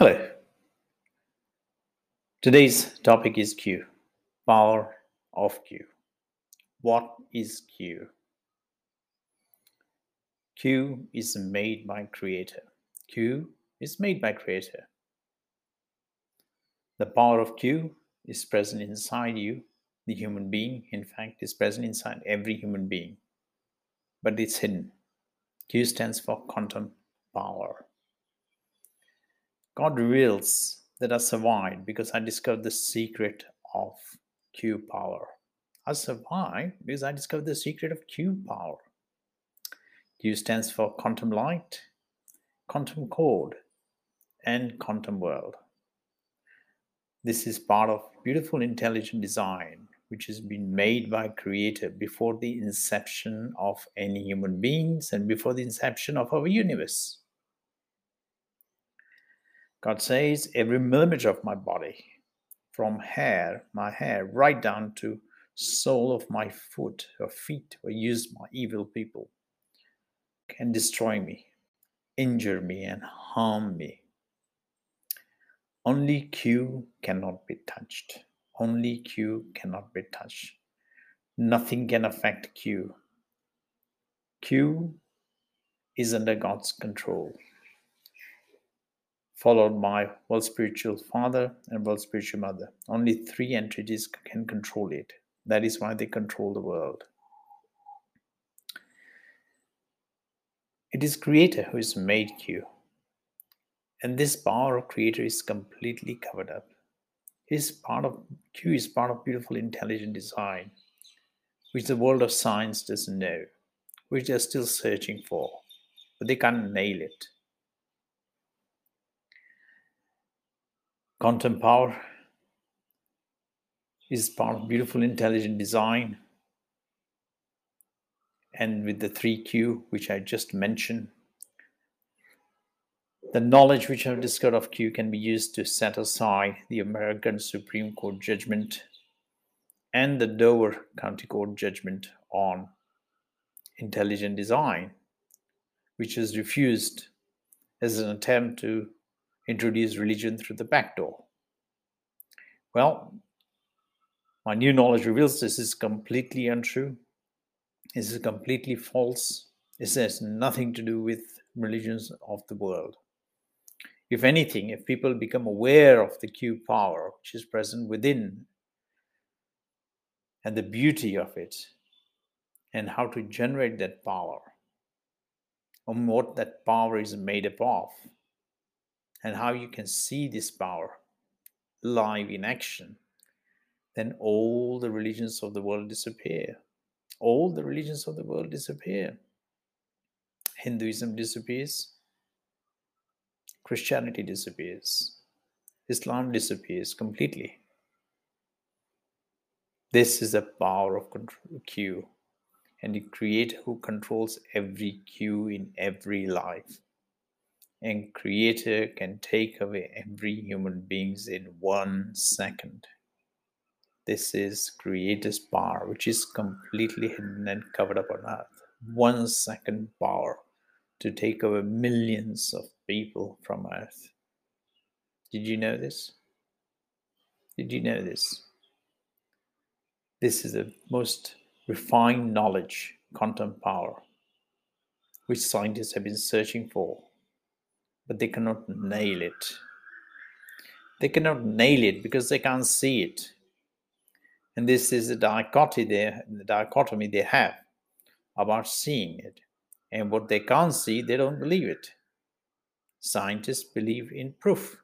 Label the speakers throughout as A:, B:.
A: Hello. Today's topic is Q. Power of Q. What is Q? Q is made by creator. Q is made by creator. The power of Q is present inside you, the human being, in fact, is present inside every human being. But it's hidden. Q stands for quantum power. God reveals that I survived because I discovered the secret of Q power. I survived because I discovered the secret of Q power. Q stands for quantum light, quantum code, and quantum world. This is part of beautiful intelligent design which has been made by creator before the inception of any human beings and before the inception of our universe. God says, every millimeter of my body, from hair, my hair, right down to sole of my foot or feet, or used by evil people, can destroy me, injure me, and harm me. Only Q cannot be touched. Only Q cannot be touched. Nothing can affect Q. Q is under God's control followed by world spiritual father and world spiritual mother. Only three entities can control it. That is why they control the world. It is Creator who has made you. And this power of Creator is completely covered up. Is part of Q is part of beautiful intelligent design, which the world of science doesn't know, which they're still searching for, but they can't nail it. Quantum power is part of beautiful intelligent design. And with the 3Q, which I just mentioned, the knowledge which I've discovered of Q can be used to set aside the American Supreme Court judgment and the Dover County Court judgment on intelligent design, which is refused as an attempt to introduce religion through the back door. Well, my new knowledge reveals this is completely untrue. This is completely false. This has nothing to do with religions of the world. If anything, if people become aware of the Q power which is present within and the beauty of it and how to generate that power and what that power is made up of, and how you can see this power live in action, then all the religions of the world disappear. All the religions of the world disappear. Hinduism disappears, Christianity disappears, Islam disappears completely. This is the power of Q and the creator who controls every Q in every life and creator can take away every human beings in one second. This is creator's power which is completely hidden and covered up on earth. One second power to take away millions of people from earth. Did you know this? Did you know this? This is the most refined knowledge quantum power which scientists have been searching for but they cannot nail it. They cannot nail it because they can't see it. And this is the dichotomy they, the dichotomy they have about seeing it. And what they can't see, they don't believe it. Scientists believe in proof,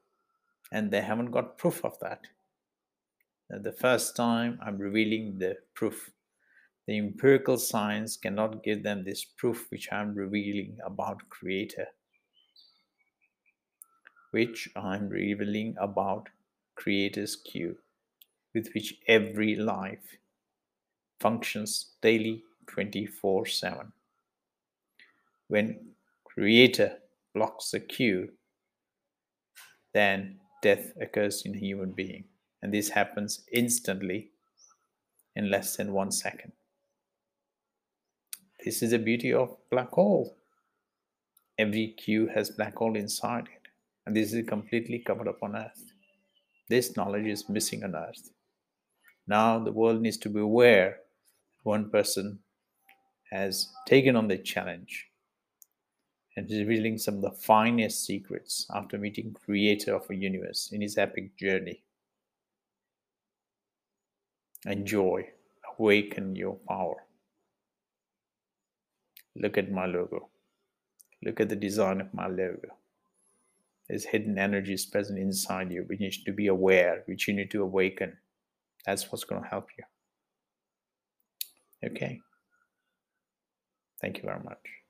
A: and they haven't got proof of that. the first time I'm revealing the proof. The empirical science cannot give them this proof which I'm revealing about Creator which I'm revealing about Creator's Q, with which every life functions daily 24 7. When Creator blocks the Q, then death occurs in a human being. And this happens instantly in less than one second. This is the beauty of black hole. Every Q has black hole inside it And this is completely covered up on earth. This knowledge is missing on earth. Now the world needs to be aware one person has taken on the challenge and is revealing some of the finest secrets after meeting creator of a universe in his epic journey. Enjoy. Awaken your power. Look at my logo. Look at the design of my logo there's hidden energies present inside you you need to be aware which you need to awaken. That's what's going to help you. Okay. Thank you very much